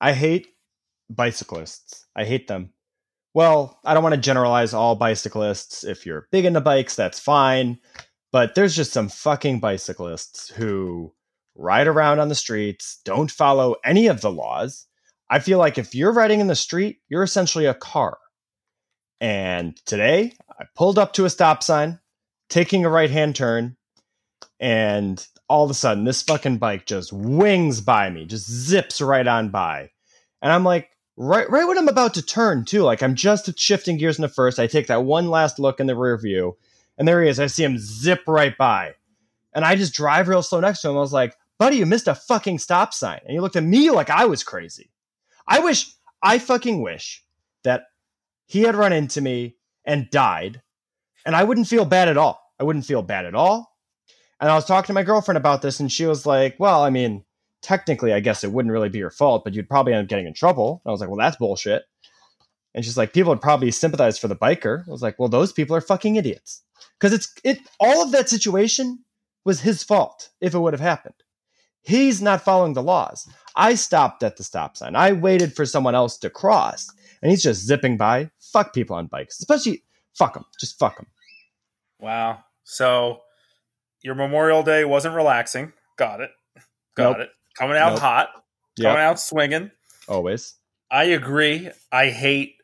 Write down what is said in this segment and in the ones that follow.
I hate bicyclists. I hate them. Well, I don't want to generalize all bicyclists. If you're big into bikes, that's fine. But there's just some fucking bicyclists who ride around on the streets, don't follow any of the laws. I feel like if you're riding in the street, you're essentially a car. And today, I pulled up to a stop sign, taking a right hand turn, and all of a sudden, this fucking bike just wings by me, just zips right on by. And I'm like, right, right when I'm about to turn, too, like I'm just shifting gears in the first. I take that one last look in the rear view, and there he is. I see him zip right by. And I just drive real slow next to him. I was like, buddy, you missed a fucking stop sign. And he looked at me like I was crazy. I wish, I fucking wish that he had run into me and died, and I wouldn't feel bad at all. I wouldn't feel bad at all. And I was talking to my girlfriend about this, and she was like, Well, I mean, technically, I guess it wouldn't really be your fault, but you'd probably end up getting in trouble. And I was like, Well, that's bullshit. And she's like, People would probably sympathize for the biker. I was like, Well, those people are fucking idiots. Because it's it all of that situation was his fault if it would have happened. He's not following the laws. I stopped at the stop sign. I waited for someone else to cross, and he's just zipping by. Fuck people on bikes, especially fuck them. Just fuck them. Wow. So your Memorial Day wasn't relaxing. Got it. Got Nope. it. Coming out Nope. hot. Coming out swinging. always. I agree. I hate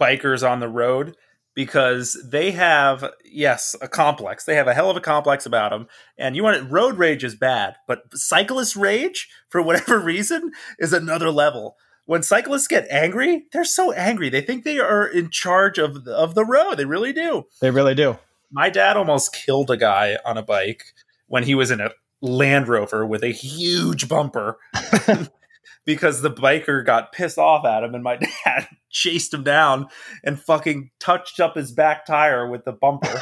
bikers on the road because they have, yes, a complex. They have a hell of a complex about them. And you want it, road rage is bad, but cyclist rage, for whatever reason, is another level. When cyclists get angry, they're so angry. They think they are in charge of the, of the road. They really do. They really do. My dad almost killed a guy on a bike when he was in a Land Rover with a huge bumper because the biker got pissed off at him and my dad chased him down and fucking touched up his back tire with the bumper.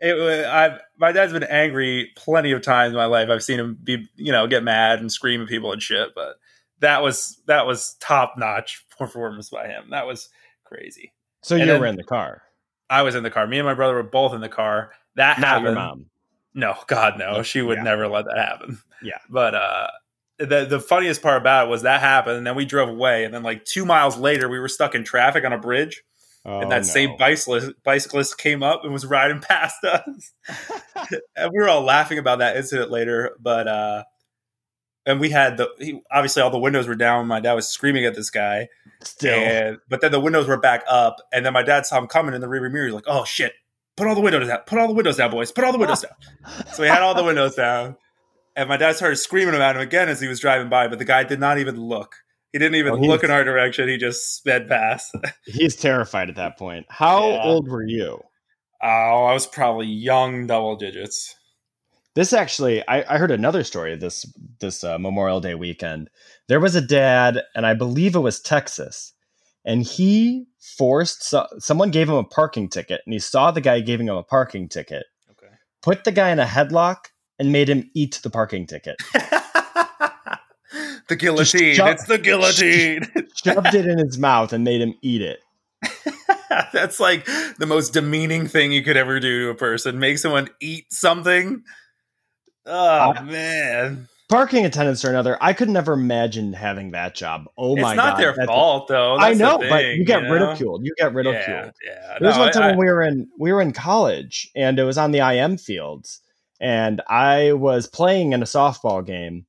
it was, I've, my dad's been angry plenty of times in my life. I've seen him be, you know, get mad and scream at people and shit, but that was that was top notch performance by him. That was crazy. So And you then- were in the car, I was in the car. Me and my brother were both in the car. That not happened. your mom. No, God, no. She would Yeah. never let that happen. Yeah. But uh, the the funniest part about it was that happened, and then we drove away, and then like two miles later, we were stuck in traffic on a bridge, Oh, and that no. same bicyclist bicyclist came up and was riding past us, and we were all laughing about that incident later. But uh, and we had the he, obviously all the windows were down. My dad was screaming at this guy, Still, and but then the windows were back up, and then my dad saw him coming in the rearview mirror. He's like, "Oh shit! Put all the windows down! Put all the windows down, boys! Put all the windows down!" So we had all the windows down, and my dad started screaming at him again as he was driving by, but the guy did not even look. He didn't even Oh, look in our direction. He just sped past. he's terrified at that point. How Yeah. old were you? oh, I was probably young, double digits. This actually, I, I heard another story this this uh, Memorial Day weekend. There was a dad, and I believe it was Texas, and he forced so, someone gave him a parking ticket, and he saw the guy giving him a parking ticket, Okay. put the guy in a headlock, and made him eat the parking ticket. the guillotine. it's the guillotine. Shoved it in his mouth and made him eat it. That's like the most demeaning thing you could ever do to a person. Make someone eat something. Oh I- man, Parking attendants are another. I could never imagine having that job. Oh my god, it's not their that's- fault though. I That's the know, but you get know? ridiculed. You get ridiculed. Yeah, yeah. There was No, one time I- when we were in we were in college and it was on the IM fields and I was playing in a softball game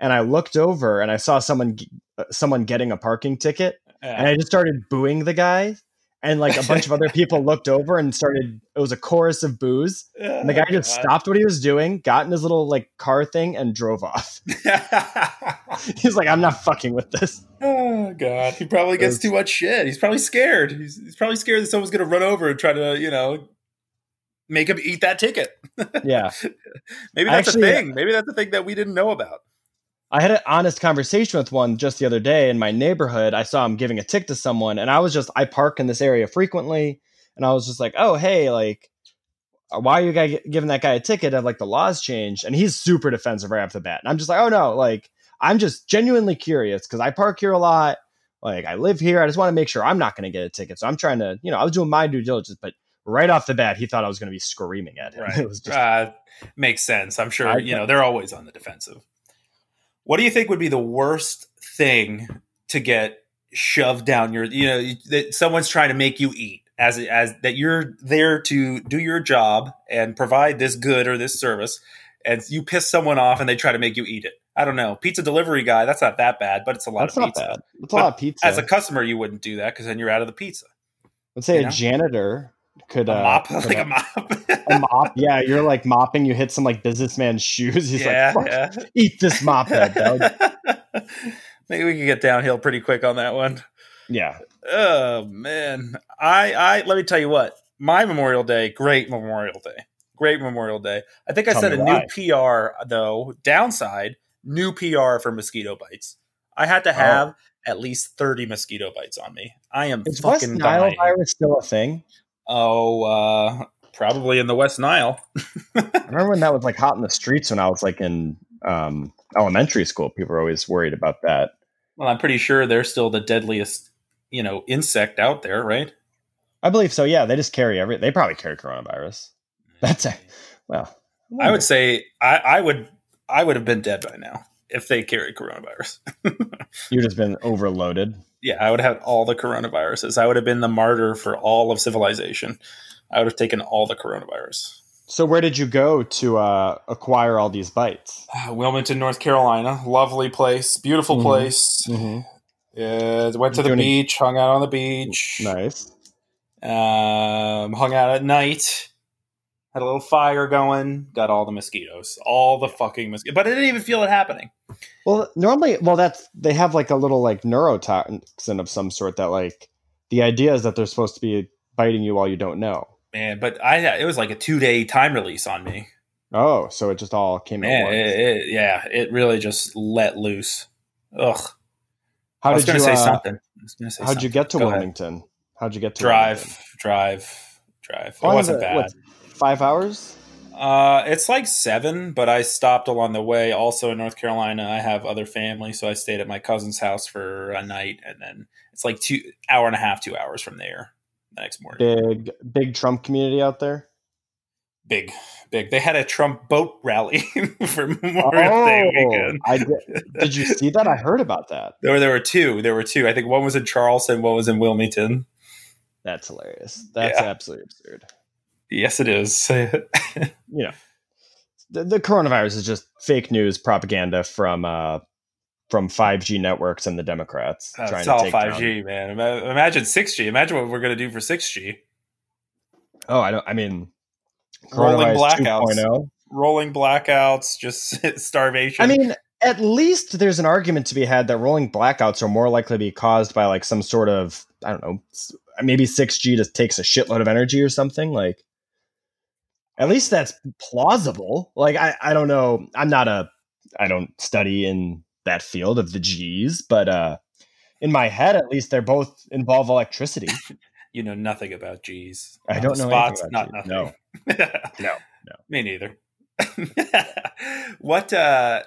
and I looked over and I saw someone uh, someone getting a parking ticket I- and I just started booing the guy and like a bunch of other people looked over and started it was a chorus of boos and the guy oh just Oh, stopped what he was doing got in his little like car thing and drove off he's like i'm not fucking with this oh god, he probably gets too much shit. He's probably scared. He's, he's probably scared that someone's gonna run over and try to, you know, make him eat that ticket. yeah Maybe that's Actually, a thing. Maybe that's a thing that we didn't know about. I had an honest conversation with one just the other day in my neighborhood. I saw him giving a tick to someone, and I was just, I park in this area frequently, and I was just like, oh, hey, like, uh, why are you guy giving that guy a ticket? Have like the laws changed? And he's super defensive right off the bat. And I'm just like, oh no, like, I'm just genuinely curious because I park here a lot. Like, I live here. I just want to make sure I'm not going to get a ticket. So I'm trying to, you know, I was doing my due diligence, but right off the bat, he thought I was going to be screaming at him. Right. It was just, uh, makes sense. I'm sure I- you know they're always on the defensive. What do you think would be the worst thing to get shoved down your you know that someone's trying to make you eat as as that you're there to do your job and provide this good or this service and you piss someone off and they try to make you eat it i don't know pizza delivery guy that's not that bad but it's a lot That's of not pizza bad. It's a lot of pizza. as a customer you wouldn't do that because then you're out of the pizza Let's say you a know? janitor could a uh, mop could, like uh, a mop a mop. Yeah, you're like mopping. You hit some like businessman's shoes. He's yeah, like, yeah. Eat this mop head, dog. maybe we can get downhill pretty quick on that one yeah. Oh man, I I let me tell you what. My Memorial Day, great Memorial Day, great Memorial Day. I think I said a why. new PR though. Downside, new PR for mosquito bites. I had to Oh. have at least thirty mosquito bites on me. I am Is West fucking Nile dying. virus still a thing? Oh, uh, probably in the West Nile. I remember when that was like hot in the streets when I was like in um, elementary school. People were always worried about that. Well, I'm pretty sure they're still the deadliest, you know, insect out there, right? I believe so. Yeah, they just carry every. They probably carry coronavirus. That's a well. I would say I, I would I would have been dead by now if they carried coronavirus. you've just been overloaded. Yeah, I would have all the coronaviruses. I would have been the martyr for all of civilization. I would have taken all the coronavirus. So where did you go to uh, acquire all these bites? Uh, Wilmington, North Carolina, lovely place, beautiful Mhm. place. Mm-hmm. Yeah, went to the Doing a- beach, hung out on the beach, Nice. um, hung out at night, had a little fire going, got all the mosquitoes, all the fucking mosquitoes. But I didn't even feel it happening. Well, normally, well, that's they have like a little like neurotoxin of some sort that like the idea is that they're supposed to be biting you while you don't know. Man, but I it was like a two day time release on me. Oh, so it just all came Man, it, it, yeah, it really just let loose. Ugh. How I was did you say uh, something. I was gonna say How'd you get to Go ahead. Wilmington? How'd you get to Drive, Wilmington? drive, drive. It long is wasn't bad. Five hours? Uh, it's like seven, but I stopped along the way. Also in North Carolina, I have other family, so I stayed at my cousin's house for a night, and then it's like two hour and a half, two hours from there. The next morning, Big, big Trump community out there. big, big. They had a Trump boat rally for Memorial Day weekend. Oh, I did, did you see that? I heard about that. There, were- there were two. There were two. I think one was in Charleston, one was in Wilmington. That's hilarious. That's Yeah. absolutely absurd. Yes, it is. You know, the, the coronavirus is just fake news propaganda from uh, from 5G networks and the Democrats Uh, trying it's to all take five down- G, man. Imagine six G. Imagine what we're gonna do for six G. Oh, I don't. I mean, Rolling blackouts. 2.0. Rolling blackouts, just starvation. I mean, at least there's an argument to be had that rolling blackouts are more likely to be caused by like some sort of I don't know, maybe 6G just takes a shitload of energy or something. Like, at least that's plausible. Like, I I don't know. I'm not a I don't study in that field of the G's, but uh, in my head, at least they're both involve electricity. you know nothing about G's. I don't know spots. Not about nothing. No, no. Me neither. what? uh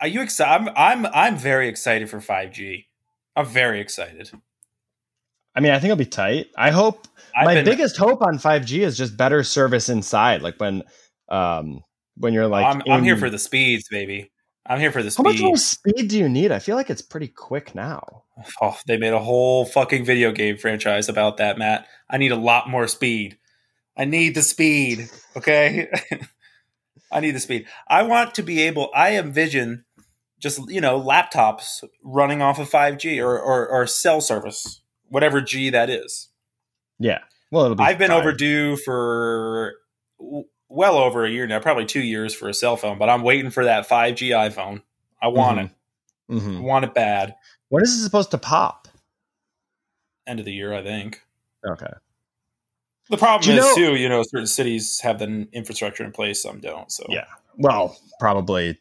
Are you excited? I'm, I'm I'm very excited for five G. I'm very excited. I mean, I think it'll be tight. I hope I've my been- biggest hope on 5G is just better service inside. Like when, um, when you're like, I'm, I'm here for the speeds, baby. I'm here for the speed. How much speed. more speed do you need? I feel like it's pretty quick now. Oh, they made a whole fucking video game franchise about that, Matt. I need a lot more speed. I need the speed. Okay. I need the speed. I want to be able, I envision just, you know, laptops running off of 5G or, or, or cell service, whatever G that is. Yeah. Well, it'll be. I've been fine. overdue for well over a year now, probably two years for a cell phone, but I'm waiting for that 5G iPhone. I want Mhm. it. Mhm. I want it bad. When is it supposed to pop? End of the year, I think. Okay. The problem is know- too, you know, certain cities have the infrastructure in place, some don't. So Yeah. Well, probably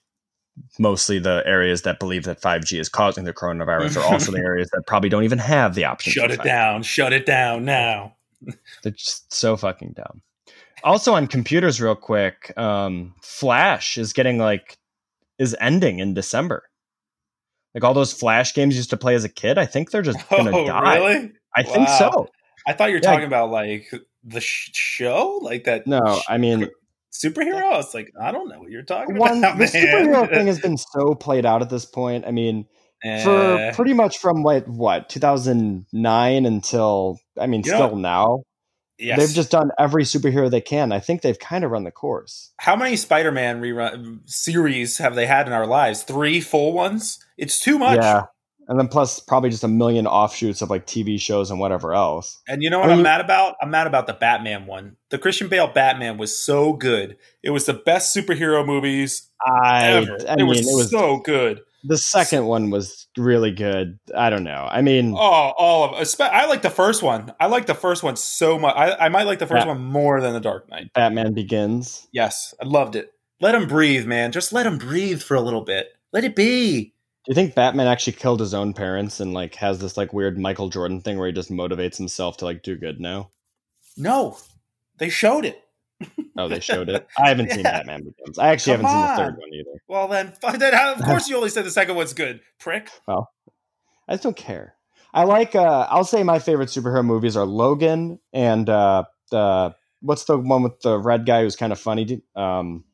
mostly the areas that believe that 5G is causing the coronavirus are also the areas that probably don't even have the option. shut it 5G. down, shut it down now. They're just so fucking dumb. Also on computers, real quick, um, Flash is getting like is ending in December. Like all those Flash games you used to play as a kid, I think they're just gonna Oh, die. really? I think so. I thought you were Yeah. talking about like the sh- show, like that. No, sh- I mean superhero. It's like I don't know what you're talking One, about, the man. superhero thing has been so played out at this point. I mean, for Eh, pretty much from what what 2009 until I mean, You know still now, yes. they've just done every superhero they can. I think they've kind of run the course. how many Spider-Man rerun series have they had in our lives? Three full ones. It's too much. Yeah, and then plus probably just a million offshoots of like TV shows and whatever else. And you know what I mean- am mad about? I'm mad about the Batman one. The Christian Bale Batman was so good. It was the best superhero movies I, ever. I it, mean, was it was so good. the second one was really good. I don't know. I mean, Oh, all of I like the first one. I like the first one so much. I, I might like the first Yeah. one more than the Dark Knight. Batman Begins. Yes, I loved it. Let him breathe, man. Just let him breathe for a little bit. Let it be. Do you think Batman actually killed his own parents and like has this like weird Michael Jordan thing where he just motivates himself to like do good now? No, they showed it. Oh, they showed it. I haven't seen Yeah. Batman Begins. I actually Come haven't seen the third one either. Well, then. How- Of course, you only said the second one's good, prick. Well, I just don't care. I like. uh I'll say my favorite superhero movies are Logan and uh the what's the one with the red guy who's kind of funny? Um,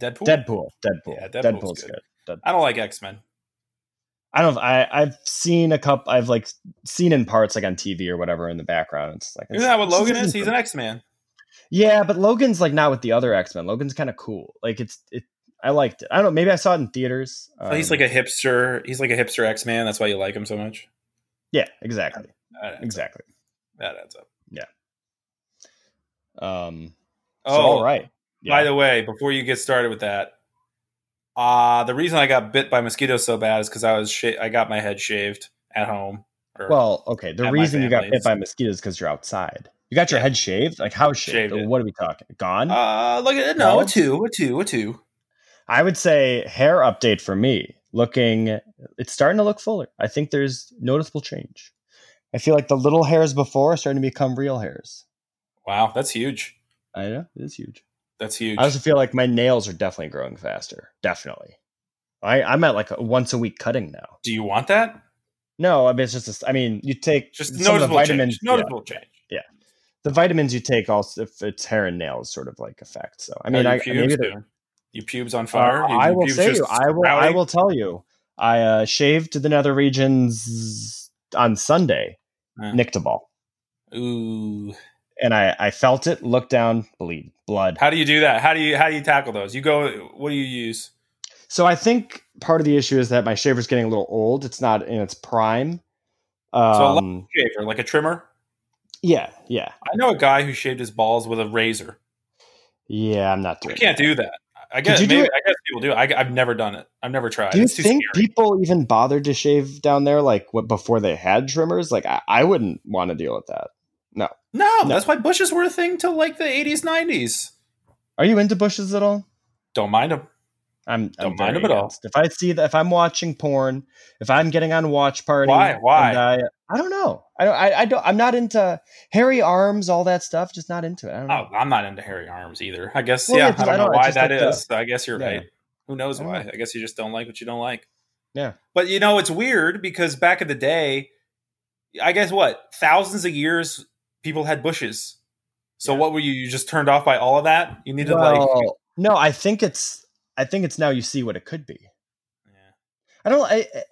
Deadpool. Deadpool. Deadpool. Yeah, Deadpool's Deadpool's, good. good. I don't like X Men. I don't. I I've seen a couple. I've like seen in parts like on TV or whatever in the background. It's like Isn't that what Logan is? He's an X Man. Yeah, but Logan's like not with the other X Men. Logan's kind of cool. Like it's it. I liked it. I don't know. Maybe I saw it in theaters. he's Um, like a hipster. He's like a hipster X Man. That's why you like him so much. yeah, exactly, exactly. Up. That adds up. Yeah. Um. So, Oh, all right. By the way, before you get started with that, uh the reason I got bit by mosquitoes so bad is because I was sh- I got my head shaved at home. Well, okay. The reason you got bit by mosquitoes because you're outside. You got your Yeah. head shaved. Like how shaved? Shaved. What are we talking? Gone? uh, look at it. No, No? a two, a two, a two. I would say hair update for me. Looking, it's starting to look fuller. I think there's noticeable change. I feel like the little hairs before are starting to become real hairs. Wow, that's huge. I know it is huge. That's huge. I also feel like my nails are definitely growing faster. Definitely. I I'm at like a once a week cutting now. Do you want that? No, I mean it's just. A, I mean you take Just some of the noticeable vitamins. change. yeah, Noticeable change. the vitamins you take also if it's hair and nails sort of like affect. So I Are mean I pubes maybe? Your pubes on fire. Uh, I will say you. I will. I will tell you. I uh, shaved the nether regions on Sunday, Yeah. Nictaball, Ooh. And I I felt it. Looked down, bleed, blood. How do you do that? How do you how do you tackle those? You go. What do you use? So I think part of the issue is that my shaver's getting a little old. It's not in its prime. So a Um, Shaver, like a trimmer. yeah, yeah, I know a guy who shaved his balls with a razor. yeah. I'm not doing it. I can't that. do that. I guess you maybe? I guess people do. I, have never done it. I've never tried. Do you it's too think scary. people even bothered to shave down there like what before they had trimmers? Like I, I wouldn't want to deal with that. No, No. that's why bushes were a thing till like the eighties, nineties. Are you into bushes at all? Don't mind them. I'm, Don't I'm mind them at all. If I see that, if I'm watching porn, if I'm getting on watch party, Why? Why? and I, I don't know. I don't. I, I don't. I'm not into hairy arms, all that stuff. Just not into it. I don't oh, know. Oh, I'm not into hairy arms either. I guess Well, yeah. it's- I don't know why that like the- I guess you're Yeah. right. Who knows I why? know. I guess you just don't like what you don't like. Yeah. But you know, it's weird because back in the day, I guess what thousands of years people had bushes. So Yeah. what were you? You just turned off by all of that? You needed like no. I think it's. I think it's now. You see what it could be. Yeah. I don't. I, I,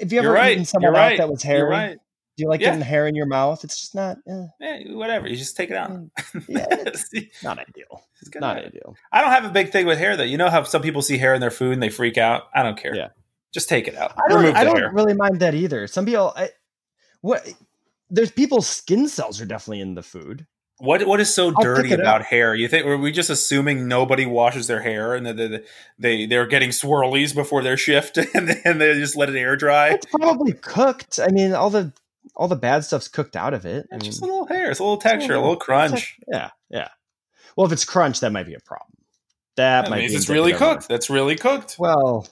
if you ever You're right. eaten someone You're out right. that was hairy, right. do you like Yeah. getting hair in your mouth? It's just not. Eh, Eh, whatever. You just take it out. Mm, yeah, See, not ideal. it's good. Not ideal. I don't have a big thing with hair though. You know how some people see hair in their food and they freak out. I don't care. Yeah. Just take it out. I don't. Remove I don't hair. really mind that either. Some people. I, what. There's people's skin cells are definitely in the food. What what is so I'll dirty about up. hair? You think are we just assuming nobody washes their hair and that they, they they're getting swirlies before their shift and then they just let it air dry? It's probably cooked. I mean, all the all the bad stuff's cooked out of it. I It's mean, just a little hair. It's a little it's a texture, a little crunch. Yeah, yeah. Well, if it's crunch, that might be a problem. That, That might means be it's really cooked. That's really cooked. Well,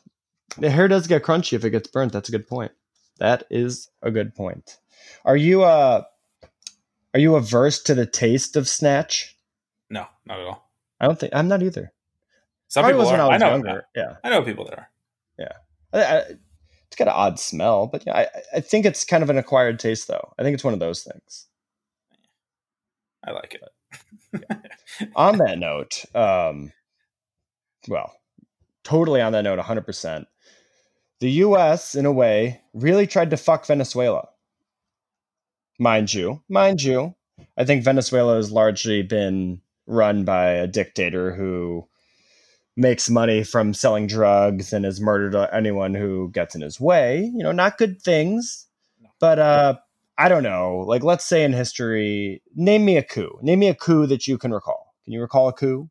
the hair does get crunchy if it gets burnt. That's a good point. That is a good point. Are you uh are you averse to the taste of snatch? No, not at all. I don't think I'm not either. Some Probably people was are. when I I was know. younger. Yeah. I know people that are. I, I, it's got an odd smell, but yeah, I, I think it's kind of an acquired taste, though. I think it's one of those things. I like it. on that note, um, well, totally on that note, 100%. The US, in a way, really tried to fuck Venezuela. Mind you, mind you, I think Venezuela has largely been run by a dictator who makes money from selling drugs and has murdered anyone who gets in his way. You know, not good things. But uh I don't know. Like let's say in history, name me a coup. Name me a coup that you can recall. Can you recall a coup?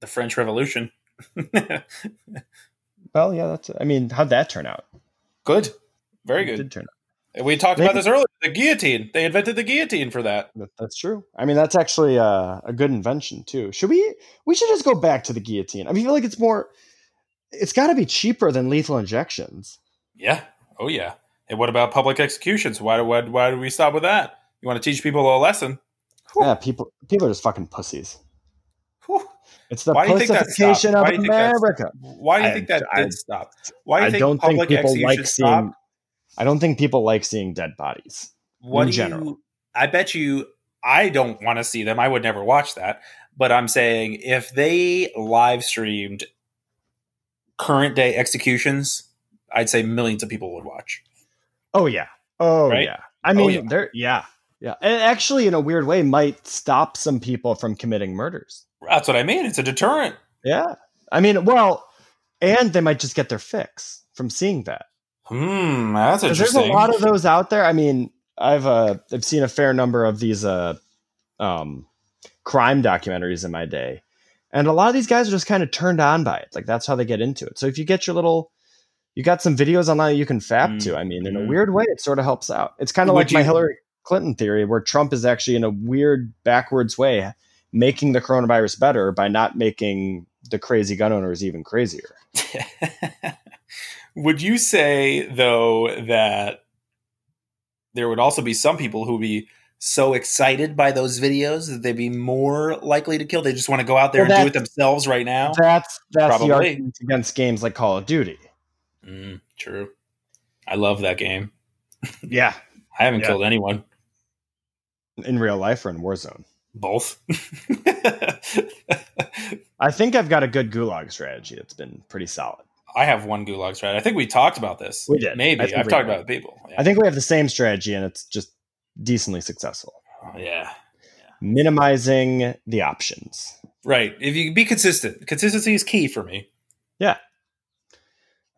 The French Revolution. well, yeah, that's I mean, how'd that turn out? Good. Very good. It did turn out. We talked about this earlier. The guillotine. They invented the guillotine for that. That's true. I mean, that's actually a, a good invention too. Should we? We should just go back to the guillotine. I mean, I feel like it's more. It's got to be cheaper than lethal injections. Yeah. Oh yeah. And what about public executions? Why do why, why do we stop with that? You want to teach people a lesson? Whew. Yeah, people people are just fucking pussies. Whew. It's the why pussification of America. Why do you think that I, did stop? Why do you think don't public think people like seeing. I don't think people like seeing dead bodies. What in general? You, I bet you. I don't want to see them. I would never watch that. But I'm saying if they live streamed current day executions, I'd say millions of people would watch. Oh yeah. Oh right? yeah. I mean, oh, yeah. there. Yeah, yeah. And actually, in a weird way, might stop some people from committing murders. That's what I mean. It's a deterrent. Yeah. I mean, well, and they might just get their fix from seeing that. Hmm, that's interesting. There's a lot of those out there. I mean, I've uh, I've seen a fair number of these uh, um, crime documentaries in my day, and a lot of these guys are just kind of turned on by it. Like that's how they get into it. So if you get your little, you got some videos online you can fap mm-hmm. to. I mean, in a mm-hmm. weird way, it sort of helps out. It's kind of like you- my Hillary Clinton theory, where Trump is actually in a weird backwards way making the coronavirus better by not making the crazy gun owners even crazier. Would you say though that there would also be some people who would be so excited by those videos that they'd be more likely to kill? They just want to go out there well, and do it themselves right now. That's that's Probably. the argument against games like Call of Duty. Mm, true. I love that game. Yeah, I haven't yeah. killed anyone in real life or in Warzone. Both. I think I've got a good gulag strategy. It's been pretty solid. I have one gulag strategy. I think we talked about this. We did. Maybe I've talked about it with people. Yeah. I think we have the same strategy, and it's just decently successful. Oh, yeah. yeah. Minimizing the options. Right. If you be consistent, consistency is key for me. Yeah.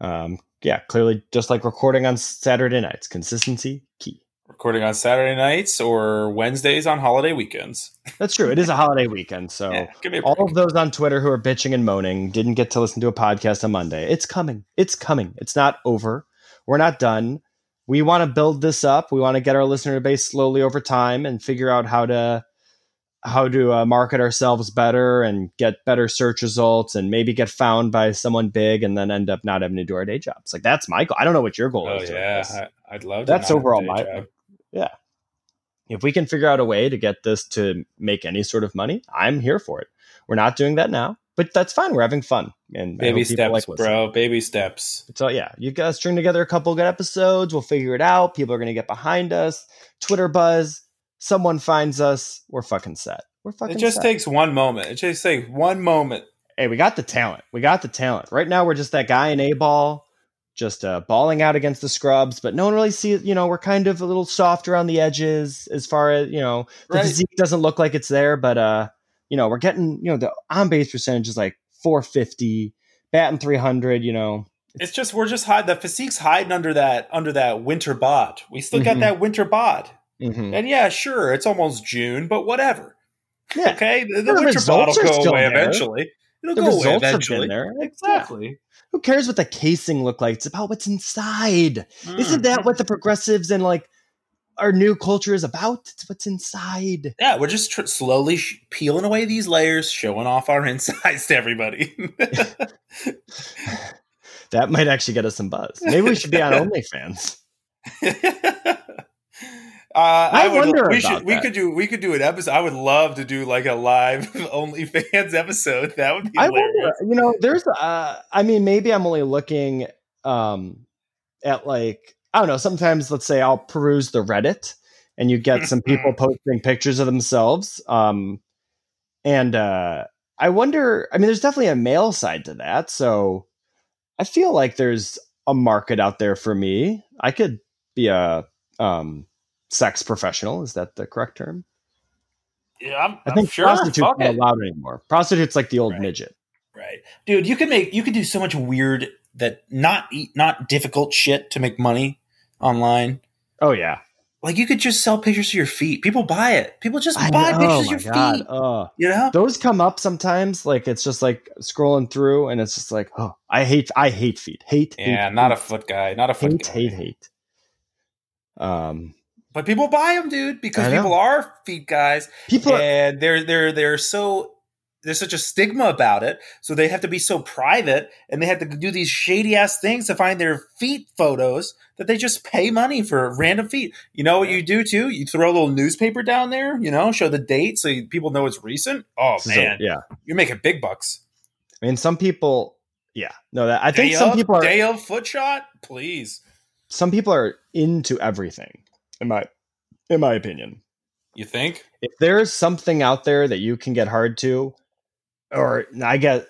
Um, yeah. Clearly, just like recording on Saturday nights, consistency key recording on Saturday nights or Wednesdays on holiday weekends. That's true. It is a holiday weekend. So yeah, all of those on Twitter who are bitching and moaning didn't get to listen to a podcast on Monday. It's coming. It's coming. It's not over. We're not done. We want to build this up. We want to get our listener base slowly over time and figure out how to how to uh, market ourselves better and get better search results and maybe get found by someone big and then end up not having to do our day jobs. Like that's my goal. I don't know what your goal oh, is. Yeah, I, would love. That's overall my. Job. Yeah. If we can figure out a way to get this to make any sort of money, I'm here for it. We're not doing that now, but that's fine. We're having fun. And baby steps, like bro. Baby steps. So yeah, you guys string together a couple good episodes. We'll figure it out. People are going to get behind us. Twitter buzz. Someone finds us. We're fucking set. We're fucking. It just set. takes one moment. It just takes one moment. Hey, we got the talent. We got the talent. Right now, we're just that guy in A ball just uh, balling out against the scrubs, but no one really sees. You know, we're kind of a little soft around the edges as far as you know. The right. physique doesn't look like it's there, but uh, you know, we're getting you know the on base percentage is like 450, batting 300. You know, it's, it's just we're just hide the physique's hiding under that under that winter bod. We still mm-hmm. got that winter bod, mm-hmm. and yeah, sure, it's almost June, but whatever. Yeah. Okay, the, the winter bod will go away there. eventually. It'll the go away eventually. There. Exactly. Who cares what the casing look like? It's about what's inside. Mm. Isn't that what the progressives and like our new culture is about? It's what's inside. Yeah, we're just tr- slowly sh- peeling away these layers, showing off our insides to everybody. that might actually get us some buzz. Maybe we should be on OnlyFans. Uh, I, I would, wonder. We should. That. We could do. We could do an episode. I would love to do like a live OnlyFans episode. That would be. I wonder. You know, there's. Uh, I mean, maybe I'm only looking um, at like I don't know. Sometimes, let's say, I'll peruse the Reddit, and you get some people posting pictures of themselves. Um, and uh, I wonder. I mean, there's definitely a male side to that, so I feel like there's a market out there for me. I could be a um, sex professional. Is that the correct term? Yeah, I'm, I think I'm sure. prostitutes Fuck not allowed anymore. Prostitutes like the old Right. midget. Right, dude. You could make you could do so much weird that not not difficult shit to make money online. Oh yeah, Like you could just sell pictures of your feet. People buy it. People just I buy know. pictures Oh of your God. feet. Oh. You know? those come up sometimes. Like it's just like scrolling through, and it's just like, oh, I hate, I hate feet. Hate, Yeah, hate, not a foot guy. Not a foot hate, guy. hate, hate. Um, But people buy them, dude, because people are feet guys, people, are, and they're they're they're so there's such a stigma about it. So they have to be so private, and they have to do these shady ass things to find their feet photos that they just pay money for random feet. You know what you do too? You throw a little newspaper down there. You know, show the date so you- people know it's recent. Oh so, man, yeah. you're making big bucks. I mean, some people, yeah, no, that I think Day some of, people are, day of foot shot, please. some people are into everything. In my, in my opinion, You think? if there's something out there that you can get hard to, or I get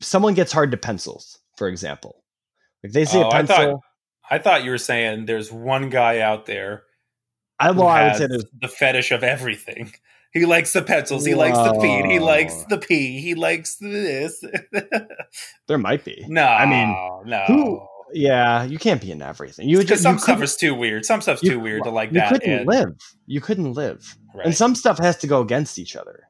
someone gets hard to pencils, for example. Like they see Oh, a I pencil. thought- I thought you were saying there's one guy out there I, who well, I would say there's the fetish of everything. He likes the pencils. He likes the feet. He likes the pee. He likes this. there might be. no, I mean, no. who- Yeah, you can't be in everything. You just some you stuff is too weird. Some stuff's you- too weird to like you that. couldn't and- live. You couldn't live. right. And some stuff has to go against each other.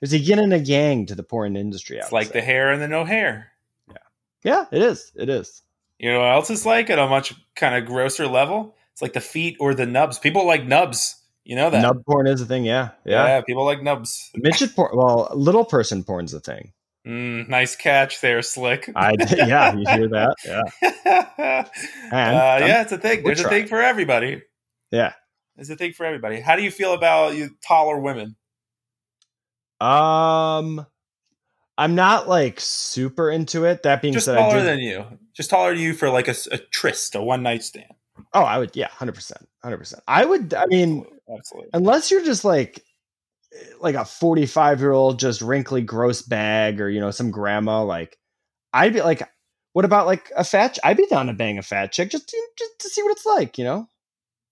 There's a yin and a yang to the porn industry. I it's like the hair and the no hair. Yeah, yeah, it is. It is. You know what else is like at a much kind of grosser level? It's like the feet or the nubs. People like nubs. You know that? Nub porn is a thing. Yeah, yeah. yeah, people like nubs. Midget porn. Well, little person porn's a thing. Mm, nice catch there, Slick. I yeah, you hear that? Yeah, uh, yeah, it's a thing. There's a thing for everybody. yeah. it's a thing for everybody. How do you feel about you taller women? Um, I'm not like super into it. That being Just said, I taller do. than you. Just taller than you for like a tryst, a one night stand. oh, I would. Yeah, hundred percent, hundred percent. I would. I mean, Absolutely. unless you're just like like a 45 year old just wrinkly gross bag or you know some grandma like i'd be like what about like a fat ch- i'd be down to bang a fat chick just to, just to see what it's like you know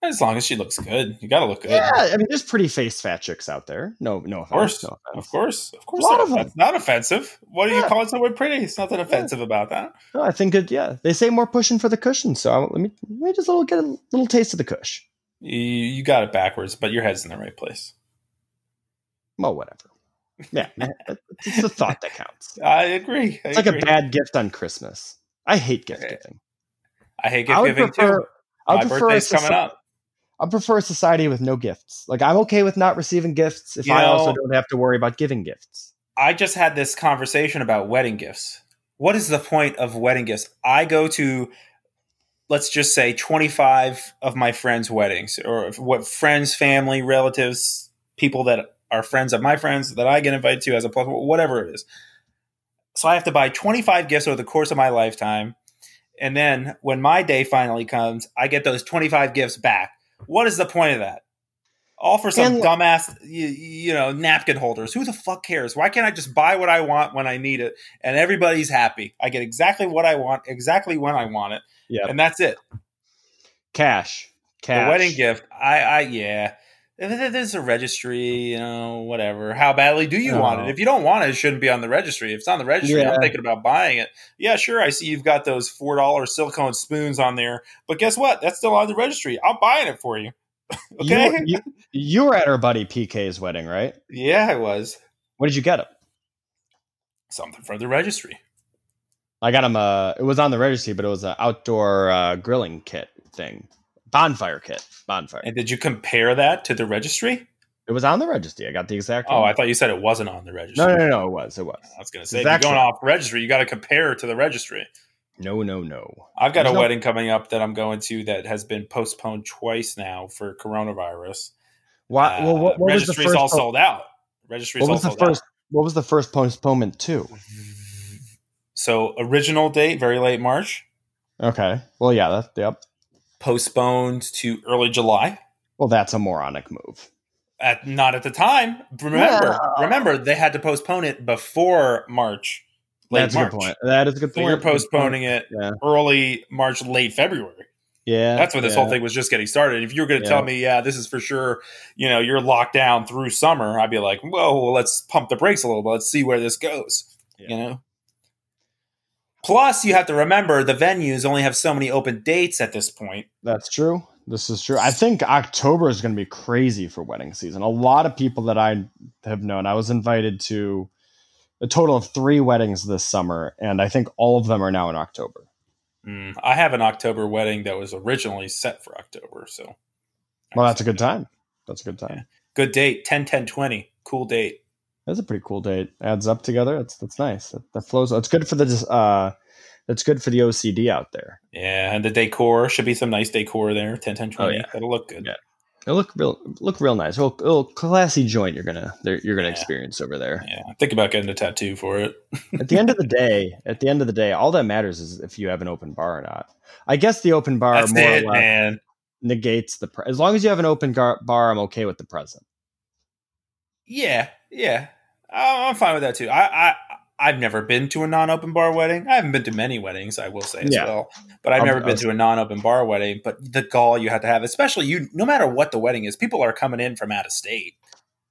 As long as she looks good, you got to look good. yeah i mean there's pretty face fat chicks out there no no Of course, no offense. of course, of course. A lot not- of them. That's not offensive. What are you Yeah. calling someone pretty? It's nothing offensive about that. No, i think it yeah they say more pushing for the cushion so I, let me let me just a little get a little taste of the cush You, you got it backwards, but your head's in the right place. Well whatever yeah it's the thought that counts I agree. I it's like a bad gift on christmas i hate gift Okay. giving I hate gift would giving prefer, too. I My prefer birthday's coming up. I prefer a society with no gifts. Like I'm okay with not receiving gifts if You I also don't have to worry about giving gifts. I just had this conversation about wedding gifts. What is the point of wedding gifts? I go to, let's just say, 25 of my friends' weddings, or what friends, family, relatives, people that are friends of my friends that I get invited to as a plus, whatever it is. So I have to buy 25 gifts over the course of my lifetime. And then when my day finally comes, I get those 25 gifts back. What is the point of that? All for some And- dumbass, you, you know, napkin holders. Who the fuck cares? Why can't I just buy what I want when I need it, and everybody's happy? I get exactly what I want, exactly when I want it, Yeah, and that's it. cash, cash. The wedding gift, I, I, yeah. There's a registry, you know, whatever. How badly do you want it? If you don't want it, it shouldn't be on the registry. If it's on the registry, Yeah. I'm thinking about buying it. Yeah, sure. I see you've got those four dollar silicone spoons on there, but guess what? That's still on the registry. I'm buying it for you. okay. You, you, you were at our buddy PK's wedding, right? yeah, I was What did you get him? something from the registry. I got him a. It was on the registry, but it was an outdoor uh, grilling kit thing, bonfire kit, bonfire. And did you compare that to the registry? it was on the registry. I got the exact. Oh, one. I thought you said it wasn't on the registry. no, no, no, no, it was, it was. I was going to say, It's if you're going off registry, you got to compare it to the registry. No, no, no. I've got There's a no- wedding coming up that I'm going to that has been postponed twice now for coronavirus. Why? well, what, Uh, what was the registry's first? all po- sold out. Registry's what all was the sold first? What was the first postponement to? So original date, very late March, Okay. Well, yeah. That. Yep. Postponed to early July. Well, that's a moronic move. At not at the time. Remember, Well- remember they had to postpone it before March. Late That's March. a good point. That is a good So point. you're postponing it Yeah. early March, late February. Yeah, That's when this yeah. whole thing was just getting started. If you were going to Yeah. tell me, yeah, this is for sure, you know, you're locked down through summer, I'd be like, whoa, well, let's pump the brakes a little bit. Let's see where this goes. Yeah. You know. Plus, you have to remember the venues only have so many open dates at this point. That's true. This is true. I think October is going to be crazy for wedding season. A lot of people that I have known, I was invited to a total of three weddings this summer, and I think all of them are now in October. Mm, I have an October wedding that was originally set for October, so Well, that's a good time. That's a good time. good date 10 10 20 cool date That's a pretty cool date. Adds up together. That's that's nice. That, that flows. It's good for the uh, that's good for the OCD out there. yeah and the decor should be some nice decor there 10 10 20 Oh, yeah. that'll look good Yeah. It'll look real look real nice. A little, little classy joint you're gonna you're gonna Yeah. experience over there. yeah think about getting a tattoo for it at the end of the day, at the end of the day, all that matters is if you have an open bar or not. I guess the open bar that's more it or less man negates the pre- as long as you have an open gar- bar, I'm okay with the present. yeah yeah Oh, i'm fine with that too i i I've never been to a non-open bar wedding. I haven't been to many weddings, I will say as Yeah. well. But I've never been to a non-open bar wedding. But the gall you have to have, especially you, no matter what the wedding is, people are coming in from out of state.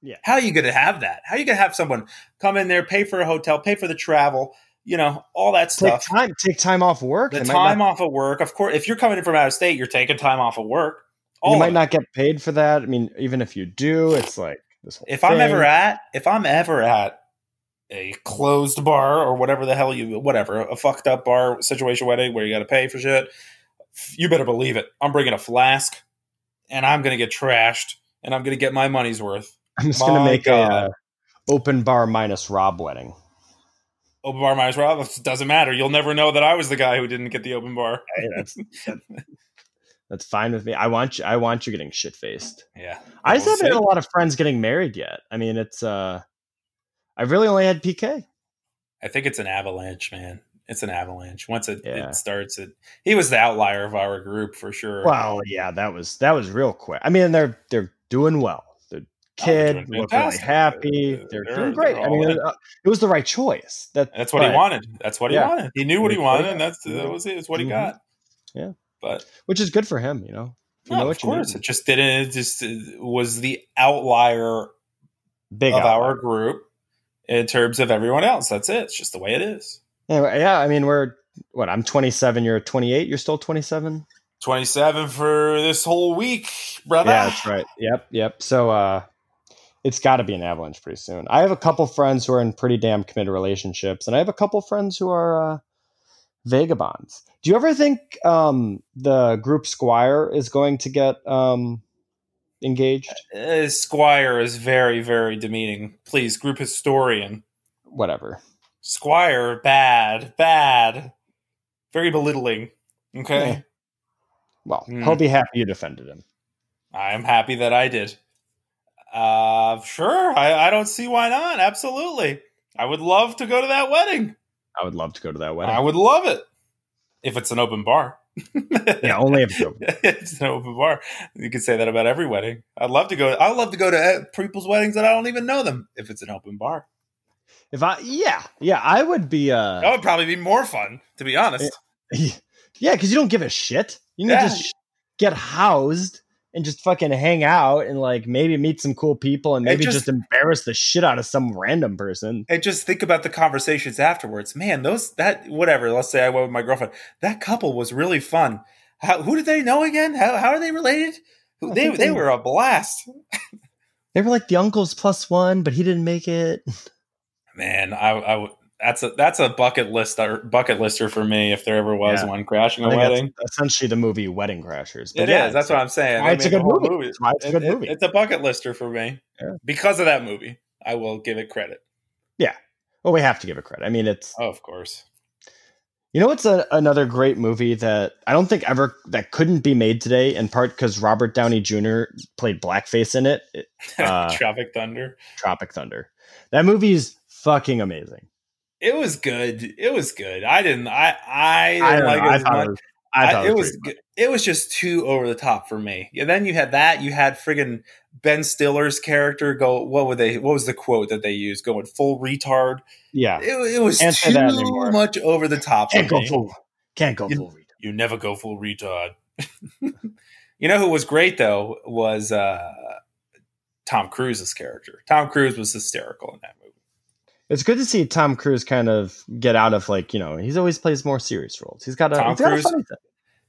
Yeah. How are you going to have that? How are you going to have someone come in there, pay for a hotel, pay for the travel, you know, all that Take stuff? time, take time off work. the time not- off of work, of course. If you're coming in from out of state, you're taking time off of work. All you might not get paid for that. I mean, even if you do, it's like this whole. if I'm ever at, if I'm ever at a closed bar or whatever the hell you, whatever, a fucked up bar situation wedding where you got to pay for shit, you better believe it. I'm bringing a flask, and I'm gonna get trashed, and I'm gonna get my money's worth. I'm just gonna make God. a uh, open bar minus Rob wedding. Open bar minus Rob, it doesn't matter. You'll never know that I was the guy who didn't get the open bar. Hey, that's that- that's fine with me. I want you. I want you getting shit faced. Yeah, I just haven't had a lot of friends getting married yet. I mean, it's uh, I've really only had PK. I think it's an avalanche, man. It's an avalanche. Once it, Yeah. it starts, it he was the outlier of our group for sure. Well, yeah, that was that was real quick. I mean, they're they're doing well. The kid doing look really happy. They're- They're, doing great. they're I mean, uh, it was the right choice. That That's what he wanted. That's what he Yeah. wanted. He knew what he he wanted, and that's that was it. It's what he Mhm. got. Yeah. But which is good for him. You know, you no, know of you course, it just didn't. It just it was the outlier big of outlier. our group in terms of everyone else. That's it. It's just the way it is. Anyway, yeah, I mean, we're what? I'm 27. You're 28. You're still 27. Twenty-seven for this whole week, brother. Yeah, that's right. Yep, yep. So uh it's got to be an avalanche pretty soon. I have a couple friends who are in pretty damn committed relationships, and I have a couple friends who are uh, vagabonds. Do you ever think um, the group Squire is going to get um, engaged? Uh, Squire is very, very demeaning. Please, group historian. Whatever. Squire, bad, bad, very belittling. Okay. Yeah. Well, Hmm. he'll be happy you defended him. I'm happy that I did. Uh, sure. I, I don't see why not. Absolutely. I would love to go to that wedding. I would love to go to that wedding. I would love it if it's an open bar. yeah, only if you it's an open bar. You could say that about every wedding. I'd love to go. I'd love to go to uh, people's weddings that I don't even know them if it's an open bar. if I yeah yeah I would be uh That would probably be more fun, to be honest. yeah because you don't give a shit. You can Yeah. just get housed and just fucking hang out and like maybe meet some cool people and maybe just- just, embarrass the shit out of some random person. And just think about the conversations afterwards. Man, those that whatever. Let's say I went with my girlfriend. That couple was really fun. How, who did they know again? How, how are they related? They they they- were a blast. They were like the uncles plus one, but he didn't make it. Man, I, I would- that's a that's a bucket list or bucket lister for me if there ever was Yeah. one crashing a wedding. essentially the movie Wedding Crashers. It is. yeah, That's what I'm saying. why it's a good movie. That's it's a good it- movie. it's a bucket lister for me Yeah. because of that movie. I will give it credit. Yeah. Well, we have to give it credit. I mean, it's Oh, of course. you know, it's a, another great movie that I don't think ever that couldn't be made today. In part because Robert Downey Jr. played blackface in it. it Uh, Tropic Thunder. Tropic Thunder. That movie is fucking amazing. It was good. It was good. I didn't. I I I didn't don't like know, it I as much. it was- I I- it it was, was pretty g- it was just too over the top for me. Yeah, then you had that. You had friggin' Ben Stiller's character go. What would they? What was the quote that they used? Going full retard. yeah. It, it was that too much over the top. Can't go me. full. Can't go You- full. retard. You never go full retard. you know who was great though was uh, Tom Cruise's character. Tom Cruise was hysterical in that movie. It's good to see Tom Cruise kind of get out of like you know he's always plays more serious roles. He's got a, Tom he's got a funny thing.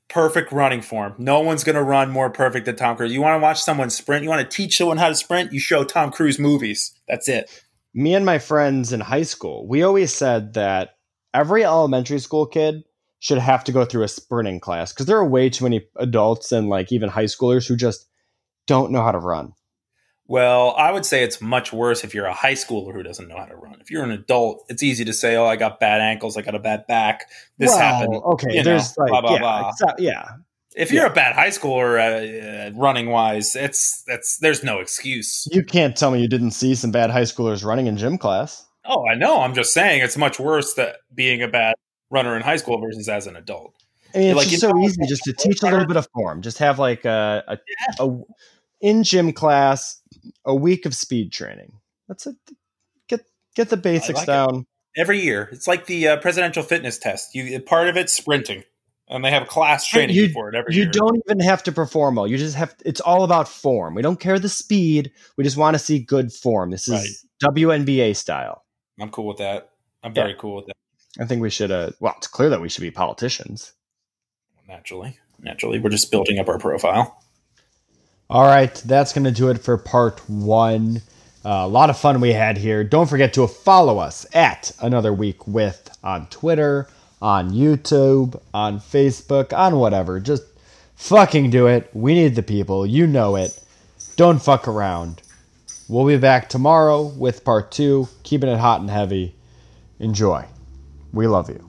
Perfect running form. No one's going to run more perfect than Tom Cruise. You want to watch someone sprint? You want to teach someone how to sprint? You show Tom Cruise movies. That's it. me and my friends in high school, we always said that every elementary school kid should have to go through a sprinting class because there are way too many adults and like even high schoolers who just don't know how to run. Well, I would say it's much worse if you're a high schooler who doesn't know how to run. If you're an adult, it's easy to say, "Oh, I got bad ankles. I got a bad back. This Well, happened." Okay, you there's know, like blah, blah, yeah, blah. yeah. If you're a bad high schooler uh, uh, running wise, it's that's there's no excuse. You can't tell me you didn't see some bad high schoolers running in gym class. Oh, I know. I'm just saying it's much worse that being a bad runner in high school versus as an adult. I mean, it's Like, just so know, easy just to teach a little bit of form. Just have like a, a, a in gym class a week of speed training. That's it. Get get the basics like it. down. Every year, it's like the uh, presidential fitness test. You part of it's sprinting, and they have class training you- for it every You year. You don't even have to perform well. You just have. It's all about form. We don't care the speed. We just want to see good form. This is WNBA style. I'm cool with that. I'm Yeah. very cool with that. I think we should. Uh, well, it's clear that we should be politicians. Naturally, naturally, we're just building up our profile. All right, that's going to do it for part one. Uh, a lot of fun we had here. Don't forget to follow us at Another Week With on Twitter, on YouTube, on Facebook, on whatever. Just fucking do it. We need the people. You know it. Don't fuck around. We'll be back tomorrow with part two, keeping it hot and heavy. Enjoy. We love you.